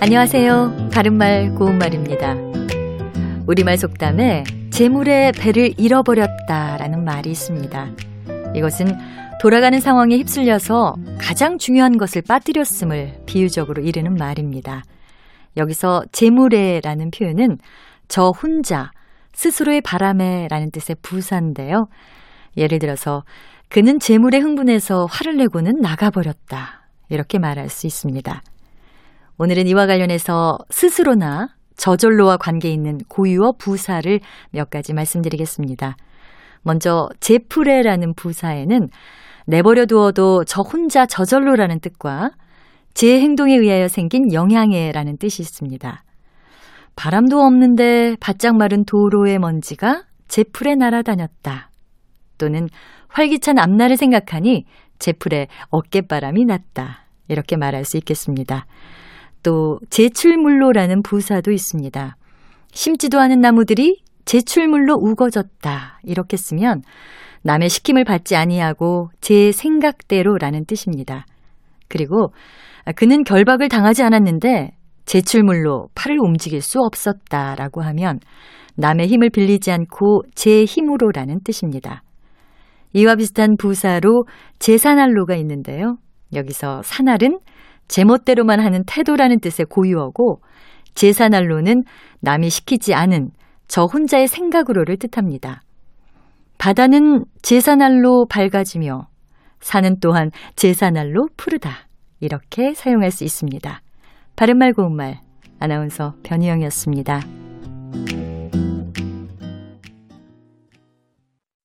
안녕하세요. 바른말 고운말입니다. 우리말 속담에 재물의 배를 잃어버렸다라는 말이 있습니다. 이것은 돌아가는 상황에 휩쓸려서 가장 중요한 것을 빠뜨렸음을 비유적으로 이르는 말입니다. 여기서 재물의라는 표현은 저 혼자 스스로의 바람에라는 뜻의 부사인데요. 예를 들어서 그는 재물에 흥분해서 화를 내고는 나가버렸다. 이렇게 말할 수 있습니다. 오늘은 이와 관련해서 스스로나 저절로와 관계 있는 고유어 부사를 몇 가지 말씀드리겠습니다. 먼저 제풀에라는 부사에는 내버려 두어도 저 혼자 저절로라는 뜻과 제 행동에 의하여 생긴 영향에라는 뜻이 있습니다. 바람도 없는데 바짝 마른 도로의 먼지가 제풀에 날아다녔다. 또는 활기찬 앞날을 생각하니 제풀에 어깨바람이 났다. 이렇게 말할 수 있겠습니다. 또 제출물로라는 부사도 있습니다. 심지도 않은 나무들이 제출물로 우거졌다. 이렇게 쓰면 남의 시킴을 받지 아니하고 제 생각대로라는 뜻입니다. 그리고 그는 결박을 당하지 않았는데 제출물로 팔을 움직일 수 없었다라고 하면 남의 힘을 빌리지 않고 제 힘으로라는 뜻입니다. 이와 비슷한 부사로 제산할로가 있는데요. 여기서 산할은 제멋대로만 하는 태도라는 뜻의 고유어고 제산할로는 남이 시키지 않은 저 혼자의 생각으로를 뜻합니다. 바다는 제산할로 밝아지며 산은 또한 제산할로 푸르다. 이렇게 사용할 수 있습니다. 바른말 고운말 아나운서 변희영이었습니다.